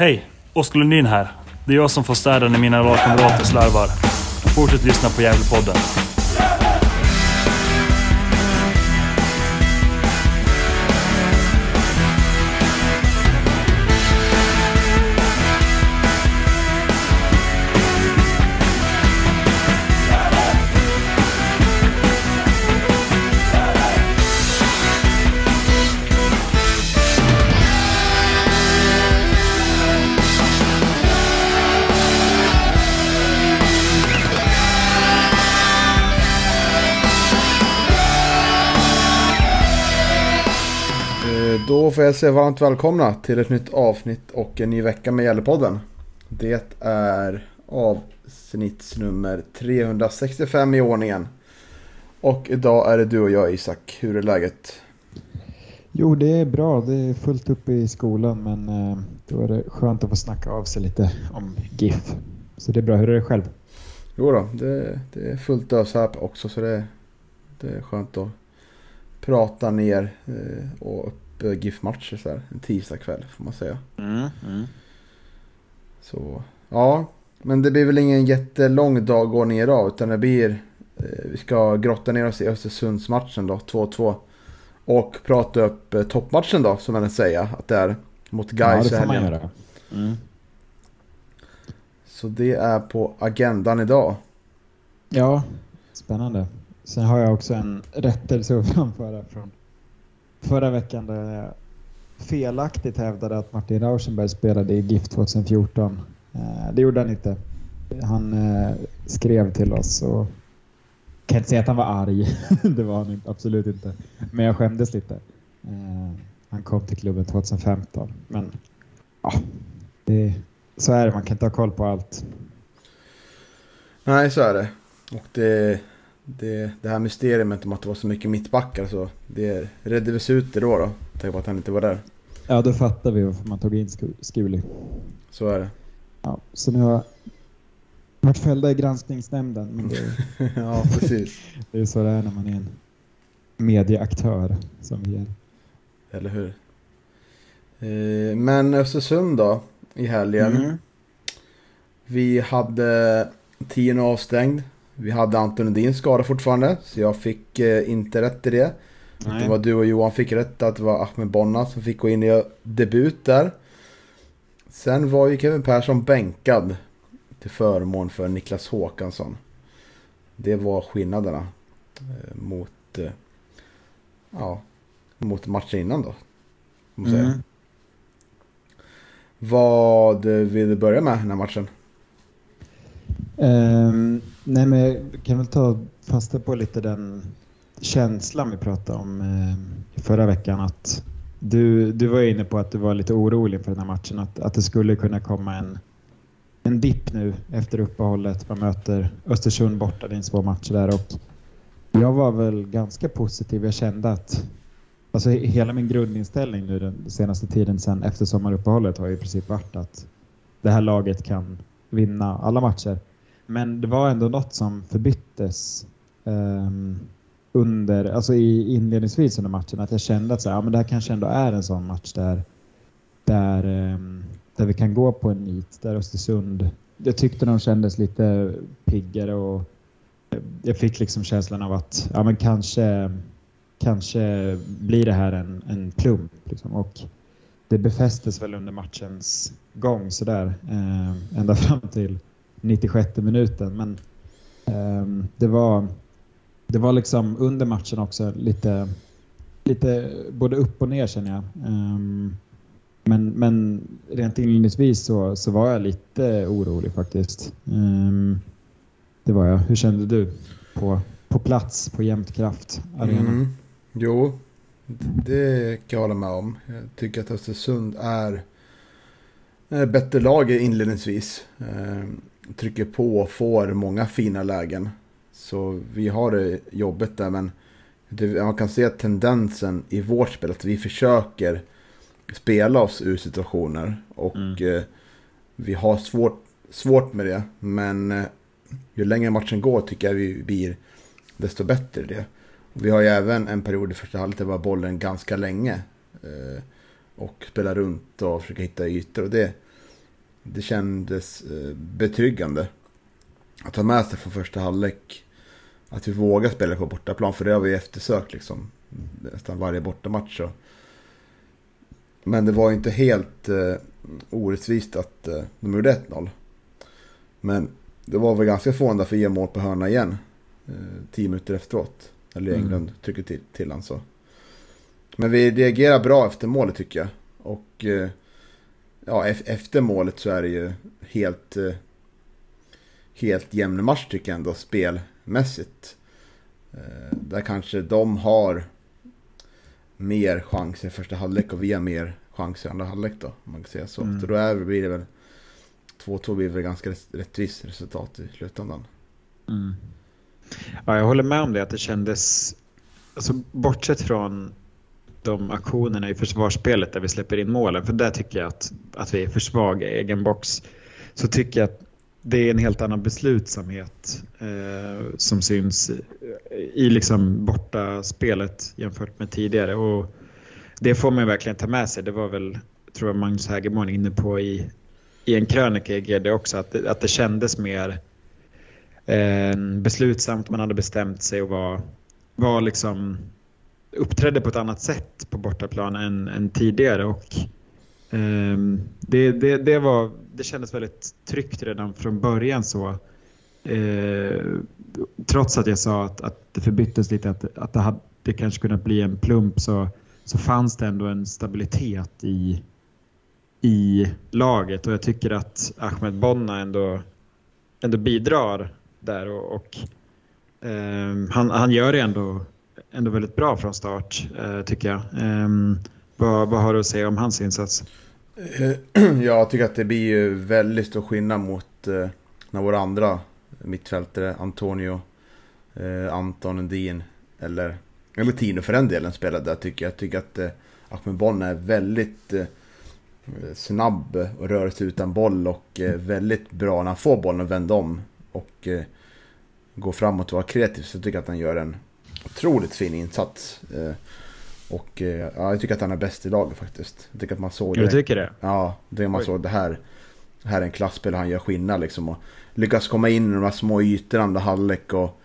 Hej! Oskar Lundin här. Det är jag som får städa när mina lagkamrater slarvar. Fortsätt lyssna på Gävlepodden. Får jag säga varmt välkomna till ett nytt avsnitt och en ny vecka med Gällepodden. Det är avsnittsnummer 365 i ordningen. Och idag är det du och jag Isak. Hur är läget? Jo, det är bra. Det är fullt upp i skolan men eh, då är det skönt att få snacka av sig lite om GIF. Så det är bra. Hur är det själv? Jo då, det, det är fullt ös här också så det, det är skönt att prata ner eh, och upp eh, GIF-matcher så här. En tisdagkväll får man säga. Så ja, men det blir väl ingen jättelång dagordning idag utan det blir eh, vi ska grotta ner oss i Östersundsmatchen då, 2-2. Och prata upp eh, toppmatchen då, som man säga att det är mot Ja, Gais man helgen. Mm. Så det är på agendan idag. Ja, spännande. Sen har jag också en rättelse att framföra från förra veckan där jag felaktigt hävdade att Martin Rauschenberg spelade i GIF 2014. Eh, det gjorde han inte. Han eh, skrev till oss och kan inte säga att han var arg. det var han absolut inte. Men jag skämdes lite. Eh, han kom till klubben 2015. Men ja, det, så är det. Man kan inte ha koll på allt. Nej, så är det. Och det, det, det här mysteriet om att det var så mycket mittbackar så det reddes ut det då. då. Tänk på att han inte var där. Ja, då fattar vi varför man tog in Sku- Skuli. Så är det. Ja, så nu har varit fällda i granskningsnämnden. Men det, ja, precis. det är så det är när man är en medieaktör som vi är. Eller hur? Eh, Men Östersund då, i helgen. Mm. Vi hade tio avstängd. Vi hade Anton Lundin skada fortfarande, så jag fick eh, inte rätt i det. Nej. Det var du och Johan fick rätt att det var Ahmed Bonna som fick gå in i debut där. Sen var ju Kevin Persson bänkad till förmån för Niklas Håkansson. Det var skillnaderna eh, mot, eh, ja, mot matchen innan då. Mm. Vad vill du börja med den här matchen? Ehm, nej, men jag kan väl ta fasta på lite den känslan vi pratade om eh, förra veckan. Att du, du var inne på att du var lite orolig för den här matchen. Att, att det skulle kunna komma en, en dipp nu efter uppehållet. Man möter Östersund borta, det är en svår match där. Och jag var väl ganska positiv. Jag kände att alltså, hela min grundinställning nu den senaste tiden sen efter sommaruppehållet har ju i princip varit att det här laget kan vinna alla matcher. Men det var ändå något som förbyttes um, under, alltså i inledningsvis under matchen. Att jag kände att så här, ja, men det här kanske ändå är en sån match där, där, um, där vi kan gå på en nit. Där Östersund, jag tyckte de kändes lite piggare och jag fick liksom känslan av att ja, men kanske, kanske blir det här en, en plump. Liksom. Och det befästes väl under matchens gång sådär. Eh, ända fram till 96 minuten. Men eh, det var det var liksom under matchen också lite, lite både upp och ner känner jag. Eh, men, men rent inledningsvis så, så var jag lite orolig faktiskt. Ehm, det var jag. Hur kände du på, på plats på Jämtkraft Arena? Mm. Jo, det kan jag hålla med om. Jag tycker att Östersund är bättre lag inledningsvis. Eh, trycker på och får många fina lägen. Så vi har det jobbet där men man kan se tendensen i vårt spel att vi försöker spela oss ur situationer. Och Mm. eh, vi har svårt, svårt med det. Men eh, ju längre matchen går tycker jag vi blir desto bättre i det. Vi har ju även en period i första halvlek där vi har bollen ganska länge. Eh, och spelar runt och försöker hitta ytor. Och det, det kändes eh, betryggande att ta med sig från första halvlek. Att vi vågar spela på bortaplan, för det har vi eftersökt liksom. Nästan varje bortamatch. Och, Men det var inte helt eh, orättvist att eh, de gjorde 1-0. Men det var väl ganska fånigt för få ge mål på hörna igen. Eh, tio minuter efteråt. Eller England mm. trycker till, till han så. Men vi reagerar bra efter målet tycker jag. Och eh, ja, efter målet så är det ju helt, eh, helt jämn match tycker jag ändå spelmässigt. Eh, där kanske de har mer chanser i första halvlek och vi har mer chanser i andra halvlek då. Om man kan säga så. Mm. Så då är, blir det väl 2-2 blir väl ganska rättvist resultat i slutändan. Mm. Ja, jag håller med om det att det kändes, alltså bortsett från de aktionerna i försvarsspelet där vi släpper in målen, för där tycker jag att, att vi är för svaga i egen box, så tycker jag att det är en helt annan beslutsamhet eh, som syns i liksom borta spelet jämfört med tidigare. Och det får man verkligen ta med sig. Det var väl, tror jag Magnus Hägerborn inne på i, i en krönika i GD också, att det, att det kändes mer eh, Ehm, beslutsamt. Man hade bestämt sig och var, var liksom uppträdde på ett annat sätt på bortaplan än, än tidigare. Och, eh, det, det, det, var, det kändes väldigt tryggt redan från början. så. Eh, trots att jag sa att, att det förbyttes lite, att, att det, hade, det kanske kunnat bli en plump så, så fanns det ändå en stabilitet i, i laget och jag tycker att Ahmed Bonna ändå, ändå bidrar där och, och eh, han, han gör det ändå ändå väldigt bra från start, eh, tycker jag. Ehm, vad, vad har du att säga om hans insats? Eh, jag tycker att det blir ju väldigt stor skillnad mot eh, när våra andra mittfältare, Antonio, eh, Anton Undin eller, eller Tino för den delen spelade där tycker jag. Jag tycker att eh, Ahmed Bonn är väldigt eh, snabb och rör sig utan boll och väldigt bra när han får bollen och vänder om och går framåt och vara kreativ. Så jag tycker att han gör en otroligt fin insats. Eh, och eh, ja, jag tycker att han är bäst i laget faktiskt. Jag tycker att man såg det. Du tycker det? Ja, det man Oj. såg det här. Det här är en klasspelare, han gör skillnad liksom. Och lyckas komma in i de här små ytorna andra halvlek. Och,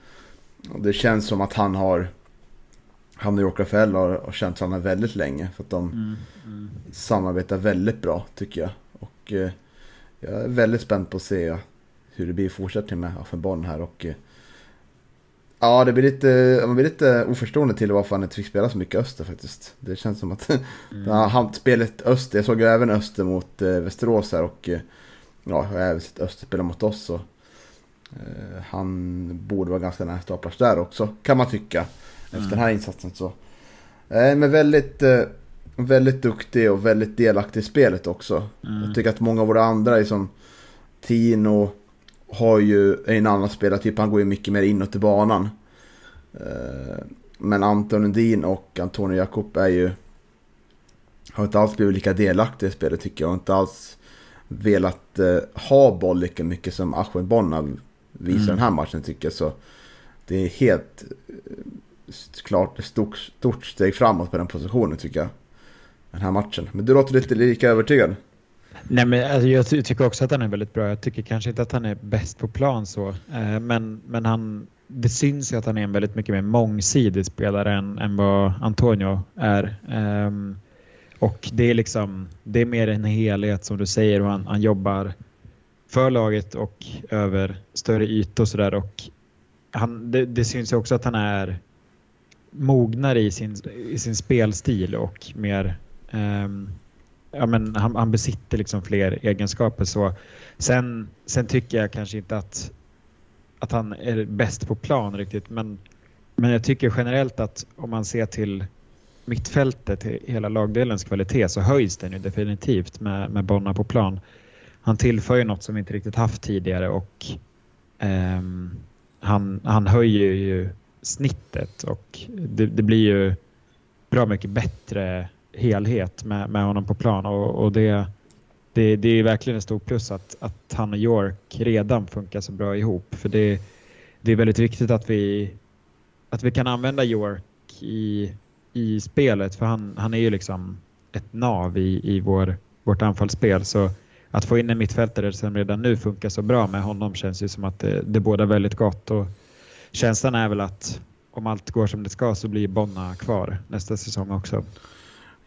det känns som att han har... Han och har, har känt varandra väldigt länge. För att de mm, mm. samarbetar väldigt bra tycker jag. Och eh, jag är väldigt spänd på att se hur det blir i fortsättningen med Affenborn här. Och eh, Ja, det blir lite, man blir lite oförstående till varför han inte fick spela så mycket Öster faktiskt. Det känns som att mm. han spelet Öster, jag såg ju även Öster mot eh, Västerås här och eh, ja, jag har även sett Öster spela mot oss. Så, eh, han borde vara ganska nära startplats där också, kan man tycka. Efter mm. den här insatsen så. Eh, men väldigt, eh, väldigt duktig och väldigt delaktig i spelet också. Mm. Jag tycker att många av våra andra, liksom Tino, har ju en annan spelartyp, han går ju mycket mer inåt i banan. Eh, men Anton Lundin och Antonio Jakob är ju... Har inte alls blivit lika delaktiga i spelet tycker jag. Och inte alls velat eh, ha boll lika mycket som Ahmed Bonna visar mm. den här matchen tycker jag. Så det är helt eh, klart ett stort, stort steg framåt på den positionen tycker jag. Den här matchen. Men du låter lite lika övertygad. Nej, men alltså, jag tycker också att han är väldigt bra. Jag tycker kanske inte att han är bäst på plan så. Eh, men, men han, det syns ju att han är en väldigt mycket mer mångsidig spelare än, än vad Antonio är. Ehm, och det är liksom, det är mer en helhet som du säger och han, han jobbar för laget och över större ytor och sådär. Och han, det, det syns ju också att han är mognare i sin, i sin spelstil och mer um, ja, men han, han besitter liksom fler egenskaper. Så sen, sen tycker jag kanske inte att, att han är bäst på plan riktigt, men, men jag tycker generellt att om man ser till mittfältet, hela lagdelens kvalitet, så höjs den ju definitivt med, med Bonna på plan. Han tillför ju något som vi inte riktigt haft tidigare och um, han, han höjer ju snittet och det, det blir ju bra mycket bättre helhet med, med honom på plan och, och det, det, det är verkligen ett stort plus att, att han och York redan funkar så bra ihop. För det, det är väldigt viktigt att vi, att vi kan använda York i, i spelet för han, han är ju liksom ett nav i, i vår, vårt anfallsspel. Så att få in en mittfältare som redan nu funkar så bra med honom känns ju som att det, det båda väldigt gott. Och känslan är väl att om allt går som det ska så blir Bonna kvar nästa säsong också.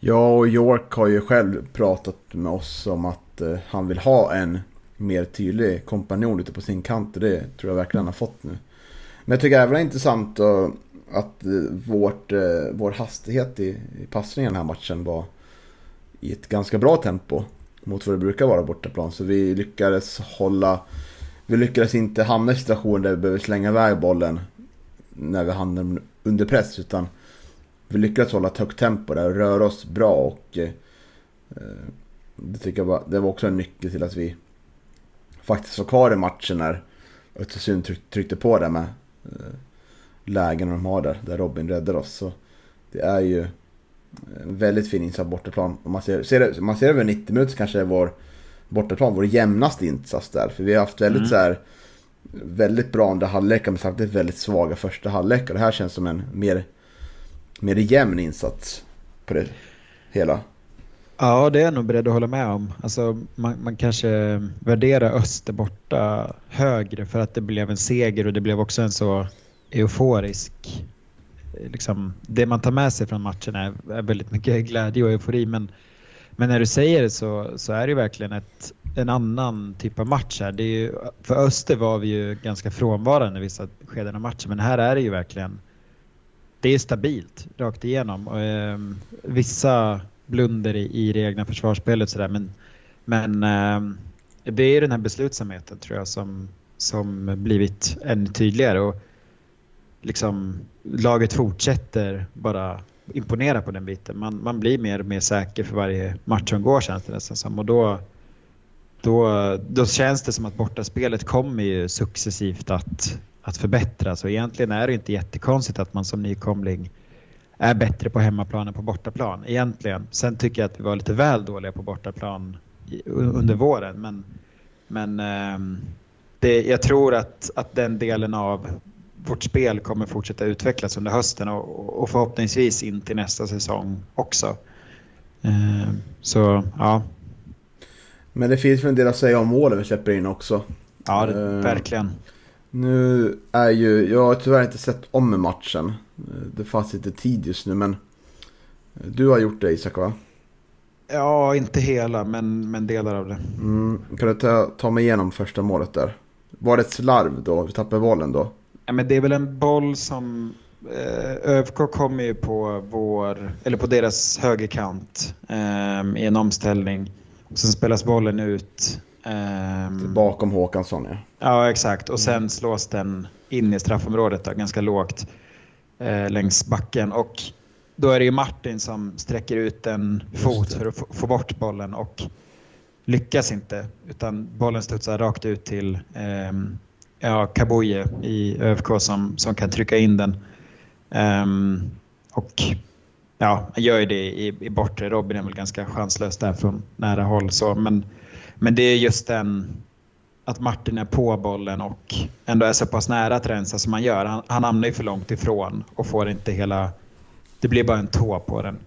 Ja, och York har ju själv pratat med oss om att eh, han vill ha en mer tydlig kompanjon ute på sin kant. Och det tror jag verkligen han har fått nu. Men jag tycker även det är intressant att, att eh, vårt, eh, vår hastighet i, i passningen den här matchen var i ett ganska bra tempo mot vad det brukar vara bortaplan. Så vi lyckades hålla... Vi lyckades inte hamna i situationer där vi behöver slänga iväg bollen när vi hamnar under press. Utan vi lyckades hålla ett högt tempo där och röra oss bra. Och eh, det tycker jag var, det var också en nyckel till att vi faktiskt var kvar i matchen när Östersund tryck, tryckte på det med eh, lägen de har där, där Robin räddar oss. Så det är ju en väldigt fin insats bortaplan. Om man ser, ser man ser över 90 minuter så kanske det är vår bortaplan, vår jämnaste insats där. För vi har haft väldigt mm. så här, väldigt bra andra halvlekar men samtidigt väldigt svaga första halvlekar. Det här känns som en mer, mer jämn insats på det hela. Ja, det är jag nog beredd att hålla med om. Alltså, man, man kanske värderar Öster borta högre för att det blev en seger och det blev också en så euforisk liksom, det man tar med sig från matchen är, är väldigt mycket glädje och eufori. Men, men när du säger det så, så är det verkligen ett, en annan typ av match här. Det är ju, för Öster var vi ju ganska frånvarande i vissa skeden av matchen, men här är det ju verkligen det är stabilt rakt igenom. Och, eh, vissa blunder i, i det egna försvarsspelet sådär, men, men eh, det är den här beslutsamheten tror jag som, som blivit ännu tydligare. Och, liksom, laget fortsätter bara imponera på den biten. Man, man blir mer och mer säker för varje match som går känns det nästan som. Och då, då, då känns det som att bortaspelet kommer ju successivt att, att förbättras. Och egentligen är det inte jättekonstigt att man som nykomling är bättre på hemmaplan än på bortaplan. Egentligen. Sen tycker jag att vi var lite väl dåliga på bortaplan under våren. Men, men ehm, det, jag tror att, att den delen av vårt spel kommer fortsätta utvecklas under hösten och, och förhoppningsvis in till nästa säsong också. Eh, så ja. Men det finns väl en del att säga om målen vi släpper in också. Ja, det, eh, verkligen. Nu är ju, jag har tyvärr inte sett om matchen. Det fanns lite tid just nu men du har gjort det Isak va? Ja, inte hela men, men delar av det. Mm, kan du ta, ta mig igenom första målet där? Var det ett slarv då? Vi tappade bollen då? Ja, men det är väl en boll som... Eh, ÖFK kommer ju på vår, eller på deras högerkant eh, i en omställning. Sen spelas bollen ut. Eh, Bakom Håkansson ja. Ja exakt och sen slås den in i straffområdet då, ganska lågt eh, längs backen. Och då är det ju Martin som sträcker ut en fot för att få bort bollen och lyckas inte. Utan bollen studsar rakt ut till eh, ja, Kaboye i ÖFK som, som kan trycka in den. Um, och ja, han gör ju det i, i bortre. Robin är väl ganska chanslös där från nära håll. Så, men, men det är just den att Martin är på bollen och ändå är så pass nära att rensa som han gör. Han, han hamnar ju för långt ifrån och får inte hela... Det blir bara en tå på den.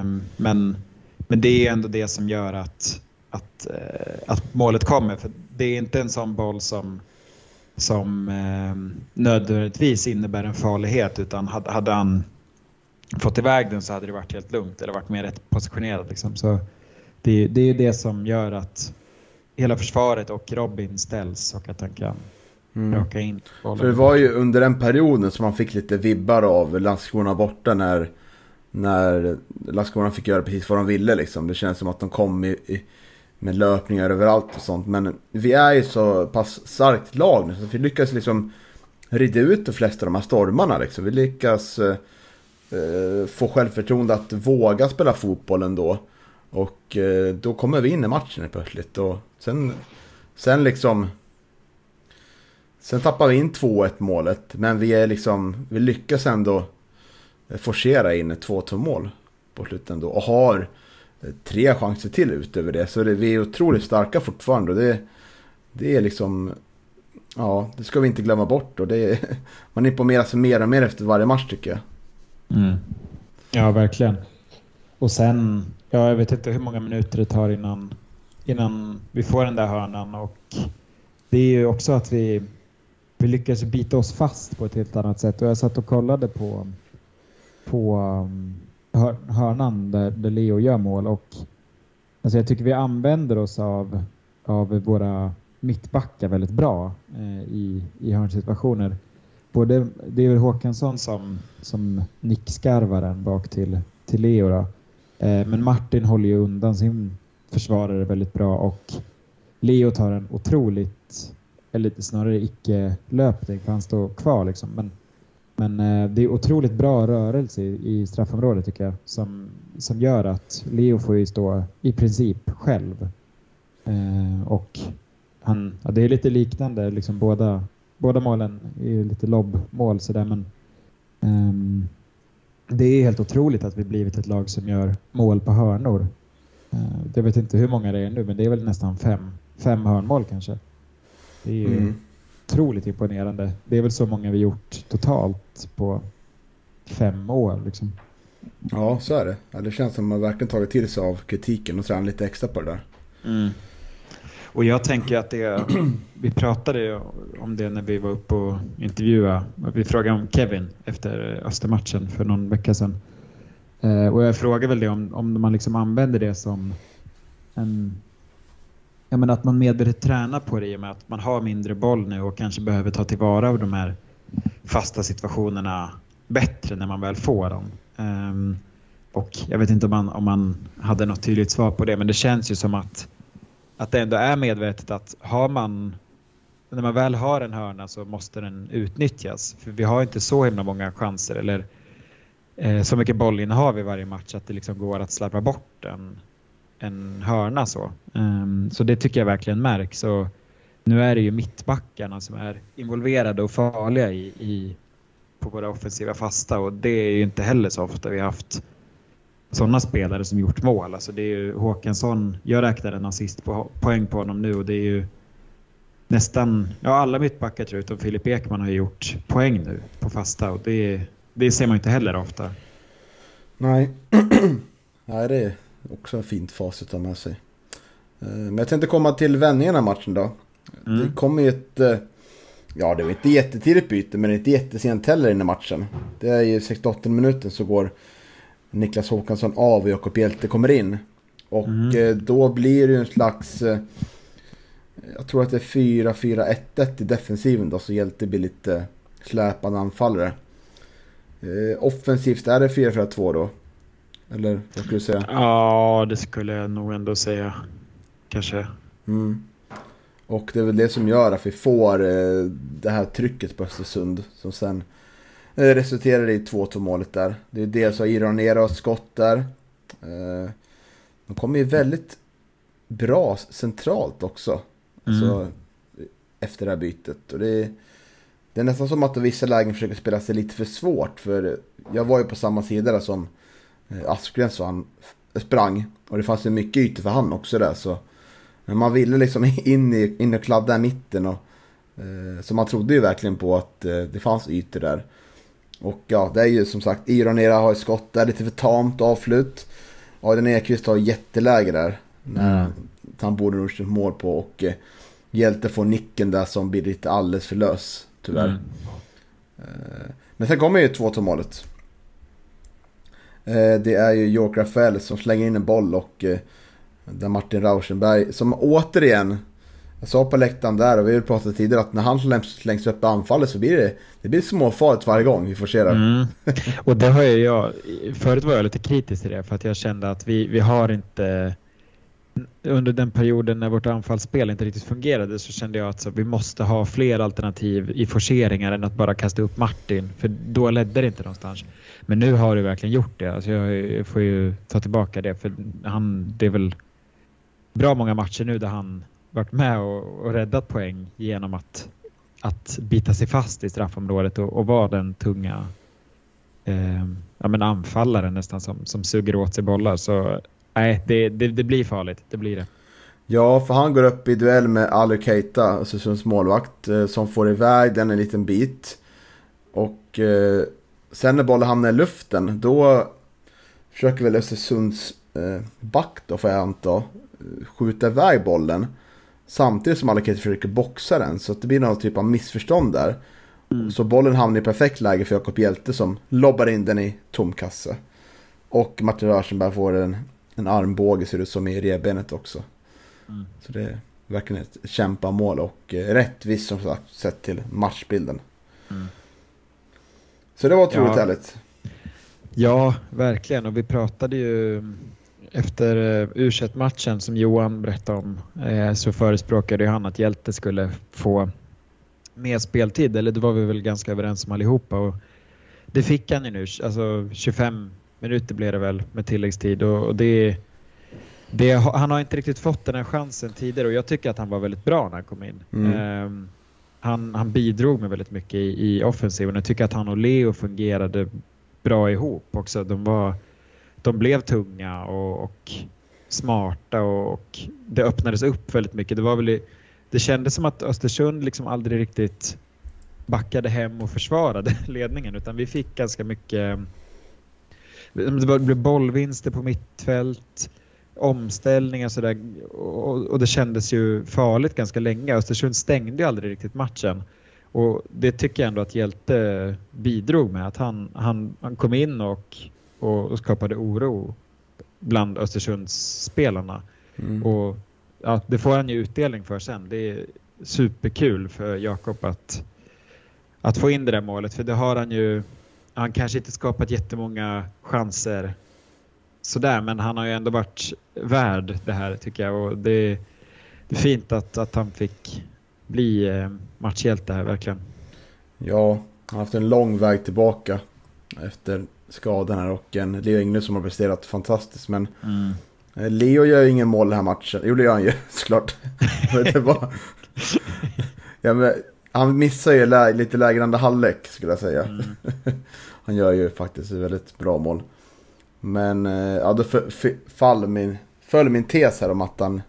Um, men, men det är ändå det som gör att, att, uh, att målet kommer. För Det är inte en sån boll som som eh, nödvändigtvis innebär en farlighet utan hade, hade, han fått iväg den så hade det varit helt lugnt eller varit mer rätt positionerad. Liksom. Så det, det är det som gör att hela försvaret och Robin ställs och att han kan mm. raka in. För det var ju under den perioden som man fick lite vibbar av Landskrona borta när, när Landskrona fick göra precis vad de ville. Liksom. Det känns som att de kom i, i med löpningar överallt och sånt. Men vi är ju så pass starkt lag nu så vi lyckas liksom rida ut de flesta av de här stormarna. Liksom. Vi lyckas eh, eh, få självförtroende att våga spela fotboll ändå. Och eh, då kommer vi in i matchen plötsligt. Och sen, sen liksom... Sen tappar vi in 2-1 målet. Men vi är liksom... Vi lyckas ändå forcera in ett 2-2 mål på slutet ändå. Och har tre chanser till utöver det. Så det, vi är otroligt starka fortfarande. Och det, det är liksom... Ja, det ska vi inte glömma bort. Och det, man imponerar sig mer och mer efter varje match tycker jag. Mm. Ja, verkligen. Och sen, ja, jag vet inte hur många minuter det tar innan, innan vi får den där hörnan. Och det är ju också att vi, vi lyckas bita oss fast på ett helt annat sätt. Och jag satt och kollade på, på um, hör, hörnan där, där Leo gör mål. Och alltså jag tycker vi använder oss av, av våra mittbackar väldigt bra eh, i, i hörnsituationer. Både, det är väl Håkansson som, som nickskarvar den bak till, till Leo. Då. Eh, men Martin håller ju undan sin försvarare väldigt bra och Leo tar en otroligt, eller snarare icke-löpning för han står kvar liksom. Men, men eh, det är otroligt bra rörelse i, i straffområdet tycker jag som, som gör att Leo får ju stå i princip själv. Eh, och han, ja, det är lite liknande, liksom båda, båda målen är lite lobbmål sådär men um, det är helt otroligt att vi blivit ett lag som gör mål på hörnor. Uh, jag vet inte hur många det är nu men det är väl nästan fem, fem hörnmål kanske. Det är ju mm. otroligt imponerande. Det är väl så många vi gjort totalt på fem år liksom. Ja, så är det. Ja, det känns som att man verkligen tagit till sig av kritiken och tränat lite extra på det där. Mm. Och jag tänker att det, vi pratade om det när vi var uppe och intervjuade. Vi frågade om Kevin efter Östermatchen för någon vecka sedan. Eh, och jag frågar väl det om, om man liksom använder det som en... Jag menar att man medvetet tränar på det i och med att man har mindre boll nu och kanske behöver ta tillvara av de här fasta situationerna bättre när man väl får dem. Um, och jag vet inte om man, om man hade något tydligt svar på det men det känns ju som att att det ändå är medvetet att har man när man väl har en hörna så måste den utnyttjas. För vi har inte så himla många chanser eller eh, så mycket bollinnehav i varje match att det liksom går att slarva bort en, en hörna så. Um, så det tycker jag verkligen märks. Och nu är det ju mittbackarna som är involverade och farliga i, i, på våra offensiva fasta och det är ju inte heller så ofta vi har haft sådana spelare som gjort mål. Alltså det är ju Håkansson, jag räknar en assist på poäng på honom nu och det är ju nästan, ja alla mittbackar tror jag utom Filip Ekman har gjort poäng nu på fasta och det, det ser man inte heller ofta. Nej, Nej det är också en fint facit att ha med sig. Eh, men jag tänkte komma till vändningarna i matchen då. Mm. Det kommer ju ett, eh, ja det var inte jättetidigt byte men inte jättesent heller in i matchen. Det är ju 68 minuten så går Niklas Håkansson av och Jakob Hjelte kommer in. Och mm. Eh, då blir det ju en slags... Jag tror att det är 4-4-1-1 i defensiven då, så Hjelte blir lite släpande anfallare. Eh, offensivt, är det 4-4-2 då? Eller vad skulle du säga? Ja, det skulle jag nog ändå säga. Kanske. Mm. Och det är väl det som gör att vi får det här trycket på Östersund som sen det resulterade i 2-2 målet där. Det är dels har och skott där. Eh, de kommer ju väldigt bra centralt också. Alltså, mm. Efter det här bytet. Och det, är, det är nästan som att de vissa lägen försöker spela sig lite för svårt. För jag var ju på samma sida där som eh, Aspgren så han sprang. Och det fanns ju mycket ytor för han också där. Så men man ville liksom in, i, in och kladda i mitten. Och, eh, så man trodde ju verkligen på att eh, det fanns ytor där. Och ja, det är ju som sagt, Ironera har ett skott där, lite för tamt avslut. Adrian Ekvist har jätteläge där. När mm. han borde nog mål på och eh, Hjälte får nicken där som blir lite alldeles för lös, tyvärr. Mm. Eh, men sen kommer ju 2-2 målet. Eh, det är ju York Rafael som slänger in en boll och eh, där Martin Rauschenberg, som återigen jag sa på läktaren där och vi har pratat tidigare att när han slängs, slängs upp i anfallet så blir det, det blir småfarligt varje gång vi det. Mm. Och det har jag, förut var jag lite kritisk till det för att jag kände att vi, vi har inte under den perioden när vårt anfallsspel inte riktigt fungerade så kände jag att så, vi måste ha fler alternativ i forceringar än att bara kasta upp Martin för då ledde det inte någonstans. Men nu har du verkligen gjort det. Alltså jag får ju ta tillbaka det för han, det är väl bra många matcher nu där han varit med och, och räddat poäng genom att, att bita sig fast i straffområdet och, och vara den tunga eh, ja, men anfallaren nästan som, som suger åt sig bollar. Så nej, det, det, det blir farligt. Det blir det. Ja, för han går upp i duell med Ali Keita, Östersunds målvakt, eh, som får iväg den en liten bit. Och eh, sen när bollen hamnar i luften, då försöker väl Östersunds eh, back då, får jag anta, skjuta iväg bollen. Samtidigt som Alakete försöker boxa den. Så det blir någon typ av missförstånd där. Mm. Så bollen hamnar i perfekt läge för Jakob Hjälte som lobbar in den i tom kasse. Och Martin Rörsenberg får en, en armbåge ser ut som i revbenet också. Mm. Så det är verkligen ett kämpamål och eh, rättvist som sagt sett till matchbilden. Mm. Så det var otroligt ja. härligt. Ja, verkligen. Och vi pratade ju efter uh, u matchen som Johan berättade om eh, så förespråkade han att Hjälte skulle få mer speltid. Eller det var vi väl ganska överens om allihopa. Och det fick han ju nu. Alltså 25 minuter blev det väl med tilläggstid. Och, och det, det, han har inte riktigt fått den här chansen tidigare och jag tycker att han var väldigt bra när han kom in. Mm. Um, han, han bidrog med väldigt mycket i, i offensiven. Jag tycker att han och Leo fungerade bra ihop också. De, var, de blev tunga och, och smarta och, och, det öppnades upp väldigt mycket. Det, var väl, det kändes som att Östersund liksom aldrig riktigt backade hem och försvarade ledningen utan vi fick ganska mycket det blev bollvinster på mittfält, omställningar sådär och, och det kändes ju farligt ganska länge. Östersund stängde ju aldrig riktigt matchen. Och det tycker jag ändå att Hjälte bidrog med. Att han, han, han kom in och, och, skapade oro bland Östersundsspelarna. Mm. Och ja, det får han ju utdelning för sen. Det är superkul för Jakob att, att få in det där målet. För det har han ju han kanske inte skapat jättemånga chanser sådär, men han har ju ändå varit värd det här tycker jag. Och det, det är fint att, att han fick bli eh, matchhjälte här verkligen. Ja, han har haft en lång väg tillbaka efter skadan här och en Leo Englund som har presterat fantastiskt. Men mm. Eh, Leo gör ju ingen mål den här matchen. Jo, det gör han ju såklart. det var... ja, men, han missar ju lä lite lägre andra halvlek skulle jag säga. Mm. Han gör ju faktiskt ett väldigt bra mål. Men eh, ja, då föll min, föll min tes här om att han...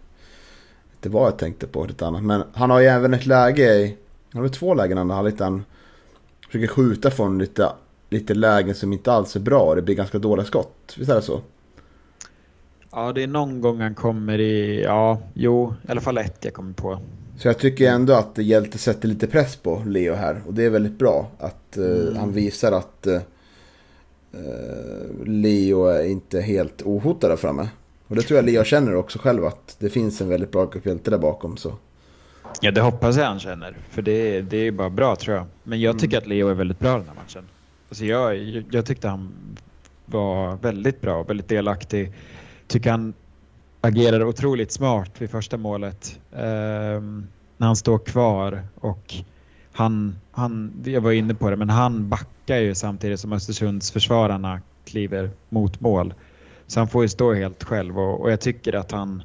Det var jag tänkte på lite annat. Men han har ju även ett läge i... Han har två lägen andra halvlek han försöker skjuta från lite, lite lägen som inte alls är bra. Det blir ganska dåliga skott. Visst är det så? Ja, det är någon gång han kommer i... Ja, jo, i alla fall ett jag kommer på. Så jag tycker ändå att Hjälte sätter lite press på Leo här. Och det är väldigt bra att uh, mm. han visar att uh, Leo är inte helt ohotad där framme. Och det tror jag Leo känner också själv att det finns en väldigt bra hjälte där bakom. Så. Ja, det hoppas jag han känner. För det, det är bara bra tror jag. Men jag tycker mm. att Leo är väldigt bra den här matchen. Alltså jag, jag tyckte han var väldigt bra, väldigt delaktig. Tycker han agerar otroligt smart vid första målet. Eh, när han står kvar och han, han, jag var inne på det, men han backar ju samtidigt som Östersunds försvararna kliver mot mål. Så han får ju stå helt själv och, och jag tycker att han,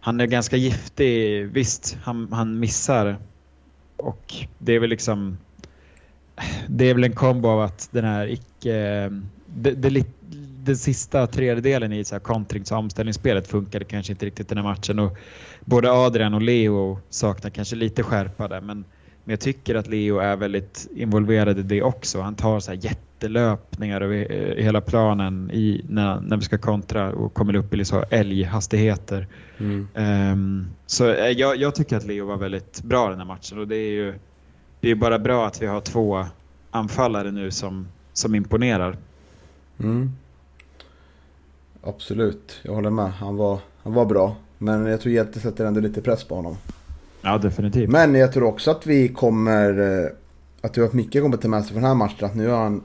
han är ganska giftig. Visst, han, han missar och det är väl liksom det är väl en kombo av att den här icke... Det, det, den sista tredjedelen i så här kontrings och omställningsspelet funkade kanske inte riktigt den här matchen. Och både Adrian och Leo saknar kanske lite skärpa där. Men, men jag tycker att Leo är väldigt involverad i det också. Han tar så här jättelöpningar över eh, hela planen i, när, när vi ska kontra och kommer upp i så älghastigheter. Mm. Um, så eh, jag, jag, tycker att Leo var väldigt bra den här matchen och det är ju det är bara bra att vi har två anfallare nu som, som imponerar. Mm. Absolut, jag håller med. Han var, han var bra. Men jag tror Hjälte sätter ändå lite press på honom. Ja, definitivt. Men jag tror också att vi kommer... Eh, att du och Micke kommer ta med sig för den här matchen. Att nu har han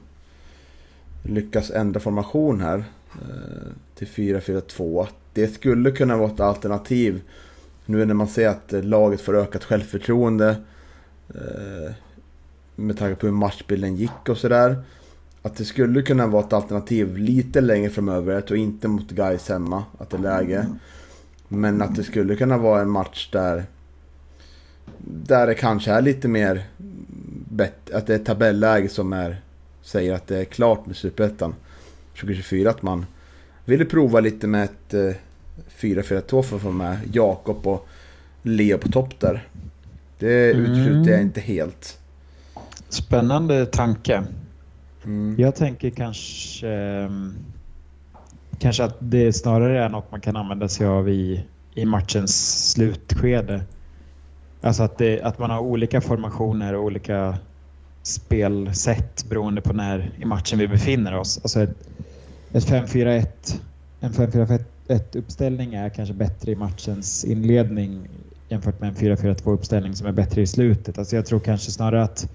lyckats ändra formation här. Eh, till 4-4-2. Det skulle kunna vara ett alternativ. Nu när man ser att laget får ökat självförtroende. Eh, med tanke på hur matchbilden gick och sådär att det skulle kunna vara ett alternativ lite längre framöver. Jag tror inte mot Gais hemma att det är läge. Men att det skulle kunna vara en match där där det kanske är lite mer bättre, att det är tabelläge som är säger att det är klart med Superettan 2024. Att man ville prova lite med ett eh, 4-4-2 för att få med Jakob och Leo på topp där. Det utesluter jag mm. inte helt. Spännande tanke. Mm. Jag tänker kanske, ehm, kanske att det snarare är något man kan använda sig av i, i matchens slutskede. Alltså att, det, att man har olika formationer och olika spelsätt beroende på när i matchen vi befinner oss. Alltså ett, ett 5-4-1, en 5-4-1 uppställning är kanske bättre i matchens inledning jämfört med en 4-4-2 uppställning som är bättre i slutet. Alltså jag tror kanske snarare att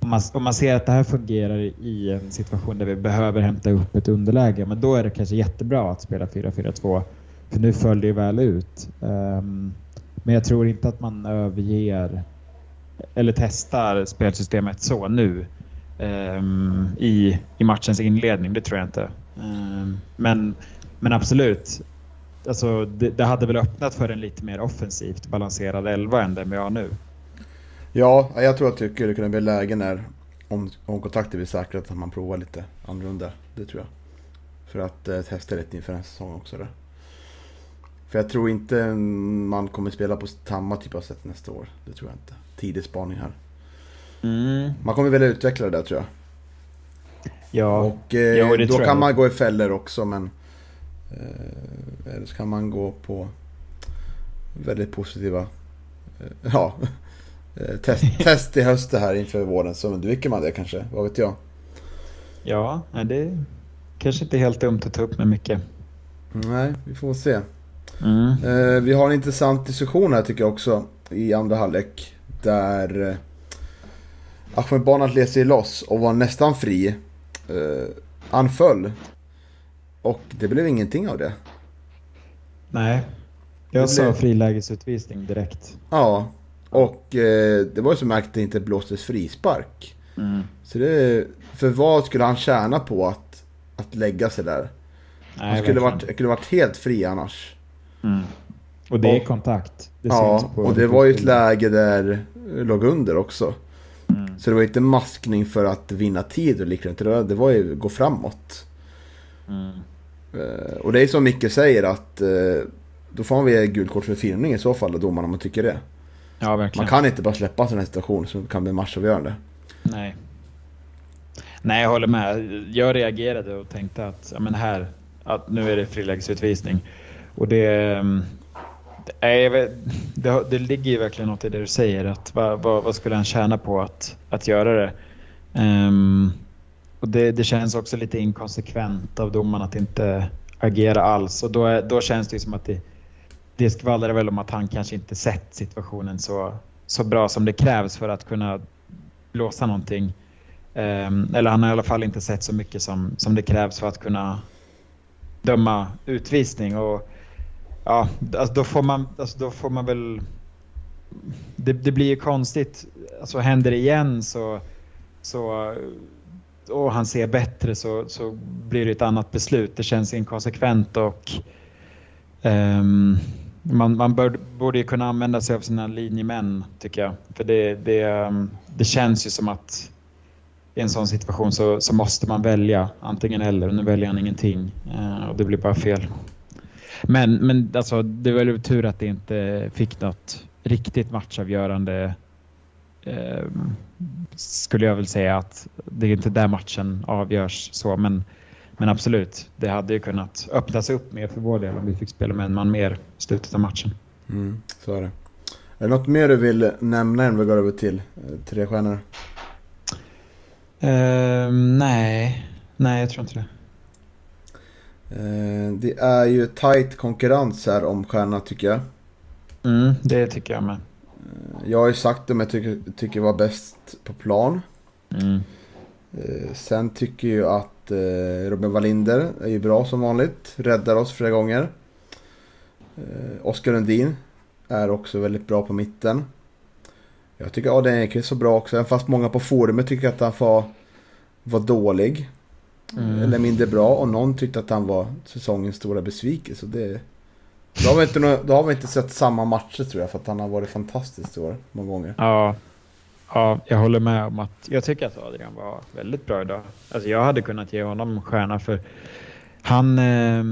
om man, om man ser att det här fungerar i en situation där vi behöver hämta upp ett underläge, men då är det kanske jättebra att spela 4-4-2. För nu föll det ju väl ut. Um, men jag tror inte att man överger eller testar spelsystemet så nu um, i, i matchens inledning. Det tror jag inte. Um, men, men absolut, alltså, det, det, hade väl öppnat för en lite mer offensivt balanserad elva än den vi har nu. Ja, jag tror att det skulle kunna bli läge när om, om kontakter blir säkrat att man provar lite annorlunda. Det tror jag. För att eh, testa lite inför en säsong också. Där. För jag tror inte man kommer spela på samma typ av sätt nästa år. Det tror jag inte. Tidig spaning här. Mm. Man kommer väl utveckla det där tror jag. Ja, och eh, ja, då kan jag. man gå i fällor också men... Eh, eller så kan man gå på väldigt positiva... Eh, ja, test, test i höst det här inför våren så undviker man det kanske, vad vet jag? Ja, det är kanske inte helt dumt att ta upp med mycket. Nej, vi får se. Mm. Eh, vi har en intressant diskussion här tycker jag också i andra halvlek. Där eh, Ahmed Banat led sig loss och var nästan fri. Eh, anföll. Och det blev ingenting av det. Nej, jag det sa blev... frilägesutvisning direkt. Ja, och eh, det var ju som att det inte blåstes frispark. Mm. Så det, för vad skulle han tjäna på att, att lägga sig där? Nej, han skulle varit, skulle varit helt fri annars. Mm. Och det är kontakt. Det ja, och det var ju ett läge där låg under också. Mm. Så det var inte maskning för att vinna tid och liknande. Det var ju gå framåt. Mm. Eh, och det är som Micke säger att eh, då får man väl gult kort för filmning i så fall, domarna om man tycker det. Ja, verkligen. Man kan inte bara släppa en sån här situation som kan bli matchavgörande. Nej. Nej, jag håller med. Jag reagerade och tänkte att, ja, men här, att nu är det frilägesutvisning. Och det, mm, det, det, det ligger ju verkligen något i det du säger. Att vad, vad, vad skulle han tjäna på att, att göra det? Um, och det, det känns också lite inkonsekvent av domaren att inte agera alls. Och då, då känns det som att det, det skvallrar väl om att han kanske inte sett situationen så, så bra som det krävs för att kunna blåsa någonting. Um, eller han har i alla fall inte sett så mycket som, som det krävs för att kunna döma utvisning. Och, ja, alltså då, får man, alltså då får man väl... Det, det blir ju konstigt. Alltså händer det igen så... så och han ser bättre så, så blir det ett annat beslut. Det känns inkonsekvent och... Um, man, man bör, borde ju kunna använda sig av sina linjemän tycker jag. För det, det, um, det känns ju som att i en sån situation så, så måste man välja antingen eller. Nu väljer han ingenting eh, och det blir bara fel. Men, men alltså, det var väl tur att det inte fick något riktigt matchavgörande eh, skulle jag väl säga att det är inte där matchen avgörs så men men absolut, det hade ju kunnat öppnas upp mer för vår del om vi fick spela med en man mer i slutet av matchen. Mm, så är det. Är det något mer du vill nämna innan vi går över till eh, tre stjärnor? Uh, nej, nej jag tror inte det. Uh, det är ju tight konkurrens här om stjärnorna tycker jag. Mm, det tycker jag med. Uh, jag har ju sagt det men jag tycker, tycker var bäst på plan. Mm. sen tycker jag att eh, Robin Wallinder är ju bra som vanligt. Räddar oss flera gånger. Eh, Oskar Lundin är också väldigt bra på mitten. Jag tycker Adrian Ekqvist är bra också. Även fast många på forumet tycker att han var, var dålig. Mm. Eller mindre bra. Och någon tyckte att han var säsongens stora besvikelse. Det, då, har vi inte, då har vi inte sett samma matcher tror jag. För att han har varit fantastisk i år. Många gånger. Ja, Ja, jag håller med om att jag tycker att Adrian var väldigt bra idag. Alltså jag hade kunnat ge honom stjärna för han, eh,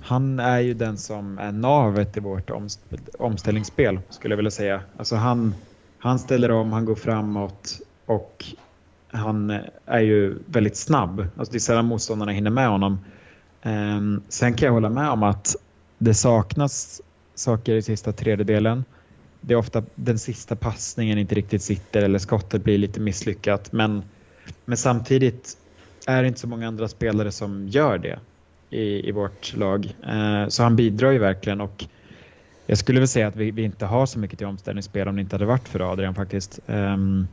han är ju den som är navet i vårt omställningsspel skulle jag vilja säga. Alltså han, han ställer om, han går framåt och han är ju väldigt snabb. Alltså det är sällan motståndarna hinner med honom. Eh, sen kan jag hålla med om att det saknas saker i sista tredjedelen. Det är ofta den sista passningen inte riktigt sitter eller skottet blir lite misslyckat. Men, men samtidigt är det inte så många andra spelare som gör det i, i vårt lag. Eh, så han bidrar ju verkligen och jag skulle väl säga att vi, vi, inte har så mycket till omställningsspel om det inte hade varit för Adrian faktiskt. Um,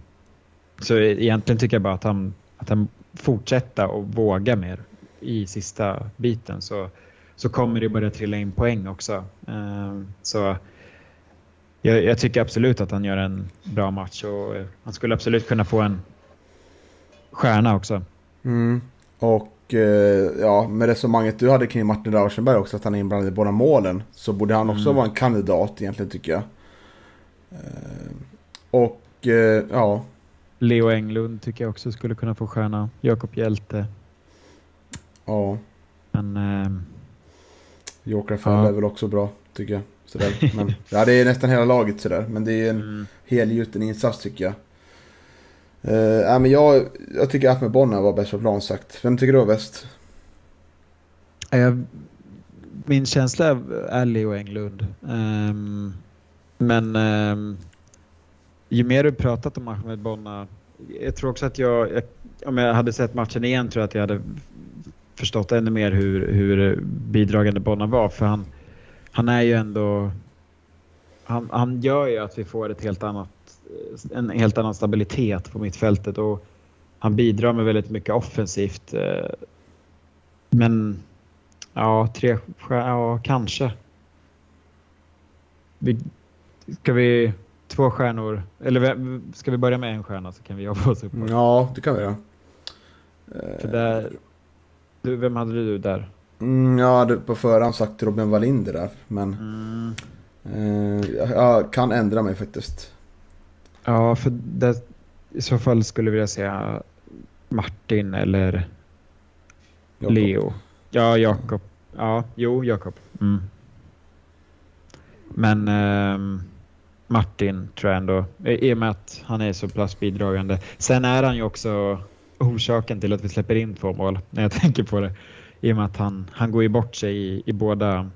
så egentligen tycker jag bara att han, att han fortsätter och våga mer i sista biten så, så kommer det börja trilla in poäng också. Um, så jag, jag, tycker absolut att han gör en bra match och han skulle absolut kunna få en stjärna också. Mm. Och eh, ja, med resonemanget du hade kring Martin Rauschenberg också, att han är inblandad i båda målen, så borde han också mm. vara en kandidat egentligen tycker jag. Eh, och eh, ja. Leo Englund tycker jag också skulle kunna få stjärna. Jakob Hjälte. Ja. Men... Eh, Joker ja. är väl också bra, tycker jag. Sådär. Men, ja, det är nästan hela laget sådär. Men det är en mm. helgjuten insats tycker jag. Uh, men jag, jag tycker att med Bonna var bäst på plan sagt. Vem tycker du var bäst? Uh, min känsla är Leo Englund. Um, men um, ju mer du pratat om Ahmed Bonna, jag tror också att jag, jag, om jag hade sett matchen igen tror jag att jag hade förstått ännu mer hur, hur bidragande Bonna var. För han, han är ju ändå, han, han gör ju att vi får ett helt annat en helt annan stabilitet på mittfältet och han bidrar med väldigt mycket offensivt. Eh, men ja, tre ja kanske. Vi, ska vi två stjärnor, eller ska vi börja med en stjärna så kan vi jobba oss upp? Ja, det kan vi göra. För där, du, vem hade du där? Mm, jag hade på förhand sagt Robin Wallinder där, men mm. eh, jag kan ändra mig faktiskt. Ja, för det, i så fall skulle jag vilja säga Martin eller Jacob. Leo. Ja, Jakob. Ja, jo, Jakob. Mm. Men eh, Martin tror jag ändå, i och med att han är så pass bidragande. Sen är han ju också orsaken till att vi släpper in två mål, när jag tänker på det. I och med att han, han går ju bort sig i, i båda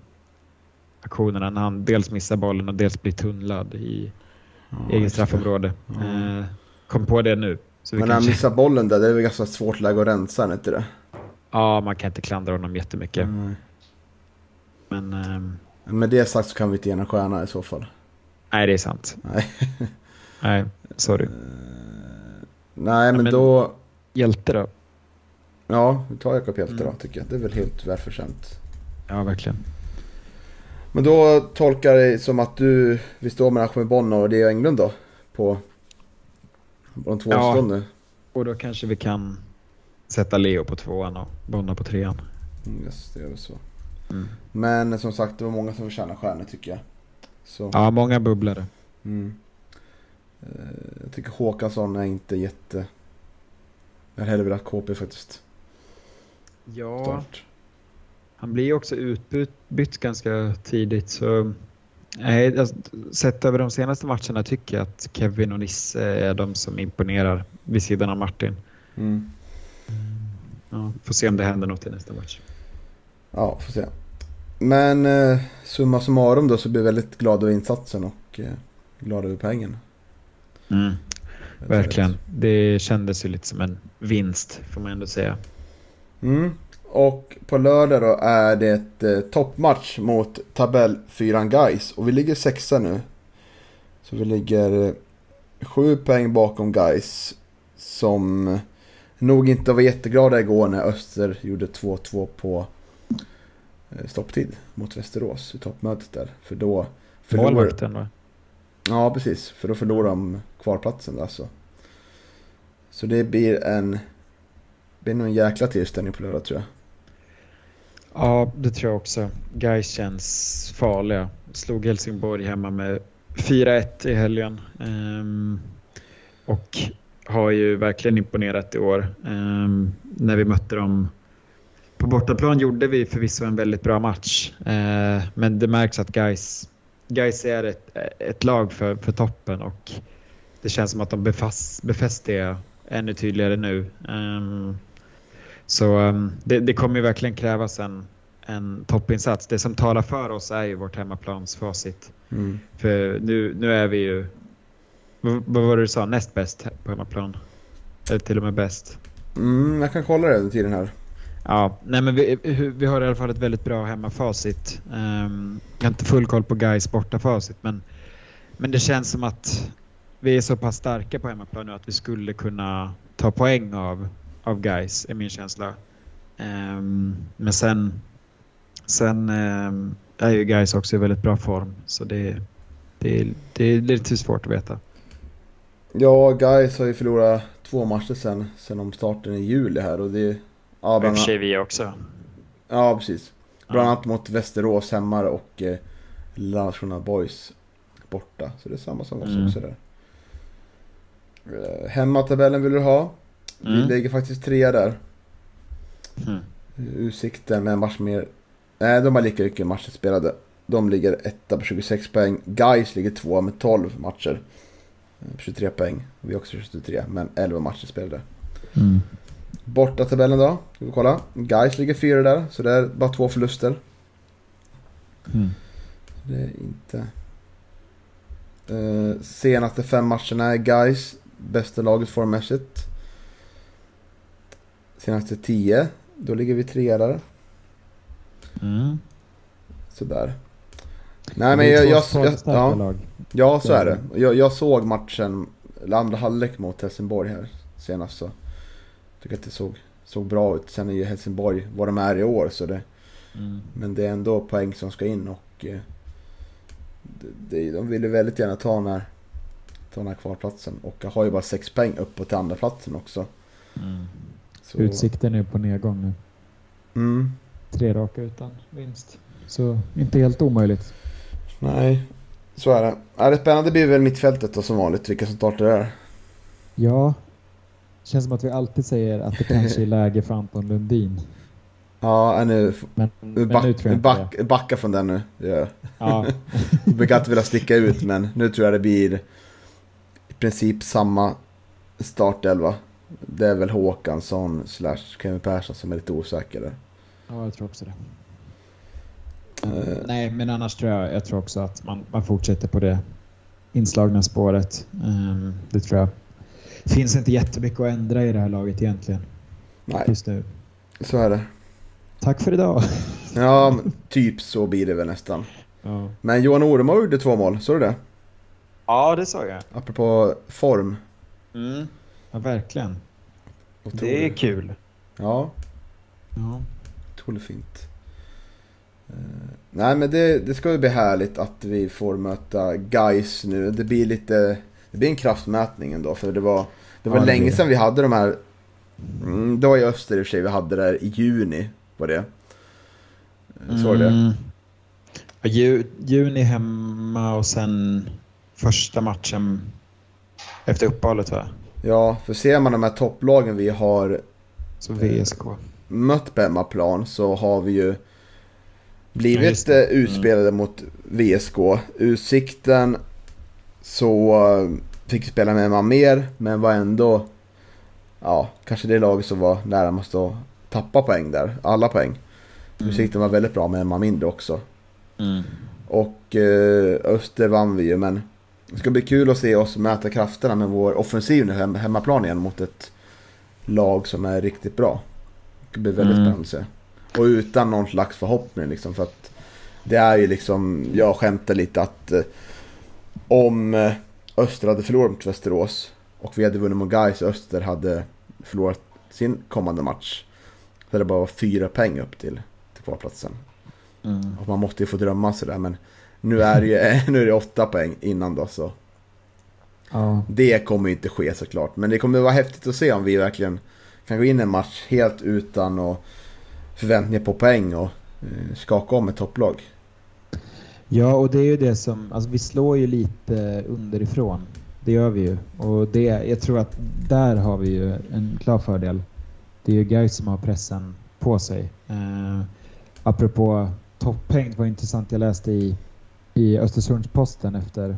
aktionerna när han dels missar bollen och dels blir tunnlad i, ja, eget straffområde. Ja. Eh, kom på det nu. Men när han missar bollen där, det är väl ganska svårt läge att rensa, inte det? Ja, man kan inte klandra honom jättemycket. Mm. Men... Um... Med det sagt så kan vi inte ge en stjärna i så fall. Nej, det är sant. Nej, nej sorry. Uh, nej, men, men, då... Hjälte då? Ja, vi tar Jakob Hjälte mm. då, tycker jag. Det är väl helt välförtjänt. Ja, verkligen. Men då tolkar det som att du vill stå med Ahmed Bonno och det är Englund då? På, på de två ja, avstånden? och då kanske vi kan sätta Leo på tvåan och Bonno på trean. Mm, yes, det gör vi så. Mm. Men som sagt, det var många som förtjänar stjärnor tycker jag. Så. Ja, många bubblare. Mm. Eh, jag tycker Håkansson är inte jätte... Jag hade hellre velat KP faktiskt. Ja, Start. Han blir ju också utbytt ganska tidigt. Så, nej, sett över de senaste matcherna tycker jag att Kevin och Nisse är de som imponerar vid sidan av Martin. Mm. Ja, får se om det händer något i nästa match. Ja, får se. Men eh, summa summarum då så blir jag väldigt glad över insatsen och eh, glad över pengen. Mm. Verkligen. Det kändes ju lite som en vinst får man ändå säga. Mm. Och på lördag då är det eh, toppmatch mot tabell 4 Guys och vi ligger sexa nu. Så vi ligger eh, sju poäng bakom Guys som nog inte var jätteglada igår när Öster gjorde 2-2 på eh, stopptid mot Västerås i toppmötet där. För då förlorade... Målvakten va? Ja, precis. För då förlorade de kvarplatsen alltså. Så det blir en... Det blir nog en jäkla tillställning på lördag tror jag. Ja, det tror jag också. Gais känns farliga. Slog Helsingborg hemma med 4-1 i helgen. Um, och har ju verkligen imponerat i år. Um, när vi mötte dem på bortaplan gjorde vi förvisso en väldigt bra match. Uh, men det märks att Guys, Guys är ett, ett lag för, för toppen och det känns som att de befäst, det ännu tydligare nu. Um, så um, det, det, kommer ju verkligen krävas en, en toppinsats. Det som talar för oss är ju vårt hemmaplansfacit. Mm. För nu, nu är vi ju, vad, vad var det du sa, näst bäst på hemmaplan? Eller till och med bäst? Mm, jag kan kolla det under tiden här. Ja, nej men vi, vi har i alla fall ett väldigt bra hemmafacit. Um, jag har inte full koll på Gais bortafacit men, men det känns som att vi är så pass starka på hemmaplan nu att vi skulle kunna ta poäng av, av Gais är min känsla. Um, men sen, sen um, är ju Gais också i väldigt bra form så det, det, det är lite svårt att veta. Ja, Guys har ju förlorat två matcher sen, sen om starten i juli här och det... Ja, bland annat, vi också. Ja, precis. Bland annat ja. mot Västerås hemma och eh, Landskrona Boys borta. Så det är samma som oss mm. också där. Eh, hemmatabellen vill du ha. Mm. Vi ligger faktiskt tre där. Mm. Utsikten med en match mer... Nej, de har lika mycket matcher spelade. De ligger etta på 26 poäng. Guys ligger tvåa med 12 matcher. 23 eh, poäng. Vi har också 23, men 11 matcher spelade. Mm. Borta tabellen då, ska vi kolla. Guys ligger fyra där, så det är bara två förluster. Mm. Det är inte... Uh, senaste fem matcherna är Guys bästa laget formmässigt. Senaste tio, då ligger vi trea där. Mm. Sådär. Nej men jag, jag, jag, ja, ja så är det. Jag, jag såg matchen, andra halvlek mot Helsingborg här senast så. Tycker att det såg, såg bra ut. Sen är ju Helsingborg vad de är i år så det. Mm. Men det är ändå poäng som ska in och eh, det, de vill ju väldigt gärna ta den här, ta den här kvalplatsen. Och jag har ju bara sex poäng uppåt till andra platsen också. Mm. Så... Utsikten är på nedgång nu. Mm. Tre raka utan vinst. Så inte helt omöjligt. Nej, så är det. Ja, det spännande blir väl mittfältet då som vanligt, vilka som startar där. Ja, känns som att vi alltid säger att det kanske är läge för Anton Lundin. Ja, nu, men, nu, back, men nu back, backa från den nu. Ja. Ja. jag brukar alltid vilja sticka ut, men nu tror jag det blir i princip samma startelva. Det är väl Håkansson slash Kevin Persson som är lite osäker där. Ja, jag tror också det. Uh, nej, men annars tror jag, jag tror också att man, man fortsätter på det inslagna spåret. Um, det tror jag. finns inte jättemycket att ändra i det här laget egentligen. Nej, just nu. så är det. Tack för idag. ja, typ så blir det väl nästan. Ja. Men Johan Oremo gjorde två mål, såg du det? Ja, det såg jag. Apropå form. Mm. Ja, verkligen. Otroligt. Det är kul. Ja. Ja. Otroligt fint. Uh, nej men det, det ska ju bli härligt att vi får möta guys nu. Det blir lite, det blir en kraftmätning ändå för det var, det var ja, länge sedan vi hade de här, mm, det var i Öster i och för sig, vi hade det där i juni var det. Eh, så mm. det. Ju, juni hemma och sen första matchen efter uppehållet va? Ja, för ser man de här topplagen vi har så VSK. mött på hemmaplan så har vi ju blivit ja, mm. utspelade mot VSK. Utsikten så eh, fick vi spela med man mer, men var ändå ja, kanske det laget som var närmast att tappa poäng där. Alla poäng. Mm. Utsikten var väldigt bra med man mindre också. Mm. Och eh, Öster vann vi ju, men det ska bli kul att se oss mäta krafterna med vår offensiv nu hem, hemmaplan igen mot ett lag som är riktigt bra. Det blir väldigt mm. spännande att se. Och utan någon slags förhoppning liksom. För att det är ju liksom, jag skämtar lite att eh, om eh, Öster hade förlorat mot Västerås och vi hade vunnit mot Gais och Öster hade förlorat sin kommande match. Så det bara var fyra poäng upp till, till kvalplatsen. Mm. Och man måste ju få drömma sådär men nu är det ju nu är det åtta poäng innan då så. Ja. Det kommer ju inte ske såklart. Men det kommer vara häftigt att se om vi verkligen kan gå in i en match helt utan och förväntningar på poäng och eh, skaka om ett topplag. Ja, och det är ju det som, alltså vi slår ju lite underifrån. Det gör vi ju. Och det, jag tror att där har vi ju en klar fördel. Det är ju guys som har pressen på sig. Eh, apropå topphängd var intressant. Jag läste i, i Östersundsposten efter,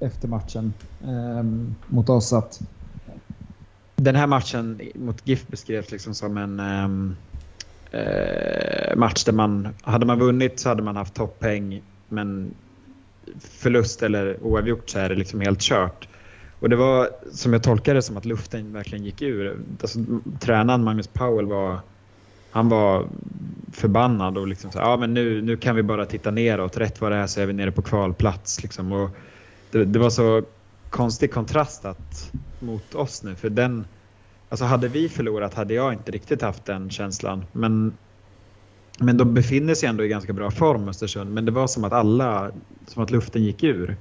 efter matchen eh, mot oss att den här matchen mot GIF beskrevs liksom som en ehm, eh, match där man, hade man vunnit så hade man haft toppeng men förlust eller oavgjort så är det liksom helt kört. Och det var som jag tolkade det som att luften verkligen gick ur. Alltså, tränaren Magnus Powell var, han var förbannad och liksom så ja men nu, nu kan vi bara titta neråt. Rätt vad det är så är vi nere på kvalplats liksom. Och det, det var så konstig kontrast att, mot oss nu för den, alltså hade vi förlorat hade jag inte riktigt haft den känslan. Men men de befinner sig ändå i ganska bra form Östersund. Men det var som att alla, som att luften gick ur.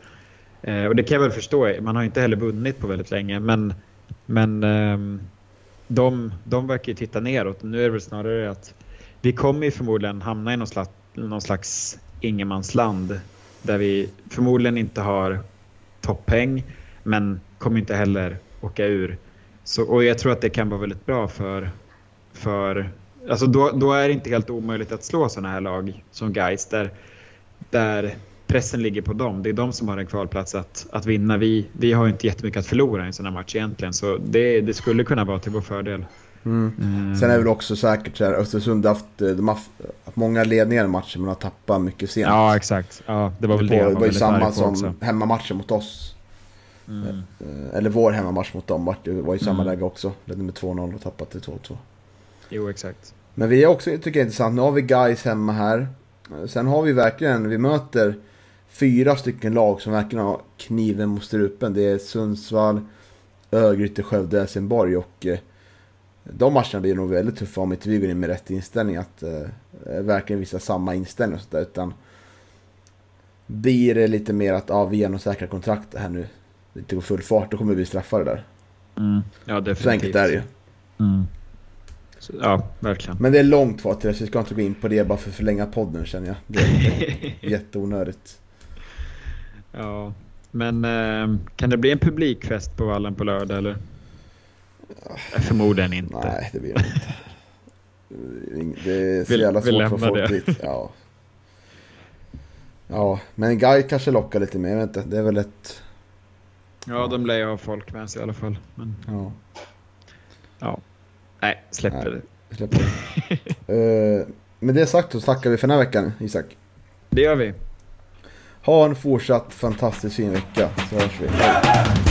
Eh, och det kan jag väl förstå. Man har inte heller vunnit på väldigt länge. Men, men eh, de, de verkar ju titta neråt. Nu är det väl snarare att vi kommer ju förmodligen hamna i någon slags, någon slags ingenmansland. Där vi förmodligen inte har toppeng. Men kommer inte heller åka ur. Så, och jag tror att det kan vara väldigt bra för, för Alltså då, då är det inte helt omöjligt att slå sådana här lag som Gais där, där pressen ligger på dem. Det är de som har en kvalplats att, att vinna. Vi, vi har inte jättemycket att förlora i en sån här match egentligen. Så det, det skulle kunna vara till vår fördel. Mm. Mm. Sen är det väl också säkert så här, Östersund har haft, de har haft många ledningar i matchen men har tappat mycket sent. Ja, exakt. Ja, det var väl det, det, det var ju samma som också. hemmamatchen mot oss. Mm. Eh, eller vår hemmamatch mot dem det var i samma mm. läge också. Ledde med 2-0 och tappat till 2-2. Jo, exakt. Men vi är också, tycker jag är intressant, nu har vi guys hemma här. Sen har vi verkligen, vi möter fyra stycken lag som verkligen har kniven mot strupen. Det är Sundsvall, Örgryte, Skövde, Helsingborg och eh, de matcherna blir nog väldigt tuffa om inte vi går in med rätt inställning. Att eh, verkligen visa samma inställning och sådär. Utan blir det lite mer att ja, vi genomsäkrar kontrakt här nu. Det inte går full fart, då kommer vi bli straffade där. Mm. Ja, definitivt. Så enkelt är det ju. Mm. Så, ja, verkligen. Men det är långt kvar till det, så vi ska inte gå in på det bara för att förlänga podden känner jag. Det är jätteonödigt. Ja, men eh, kan det bli en publikfest på vallen på lördag eller? Förmodligen inte. Nej, det blir det inte. Det är så jävla svårt för folk det. dit. Ja. ja, men Guy kanske lockar lite mer, inte. Det är väl ett... Ja, de lär ju ha folk med sig i alla fall. Men... Ja. Ja. Nej, släpper Nej, det. Släpper det. uh, med det sagt så tackar vi för den här veckan, Isak. Det gör vi. Ha en fortsatt fantastiskt fin vecka, så hörs vi. Hej.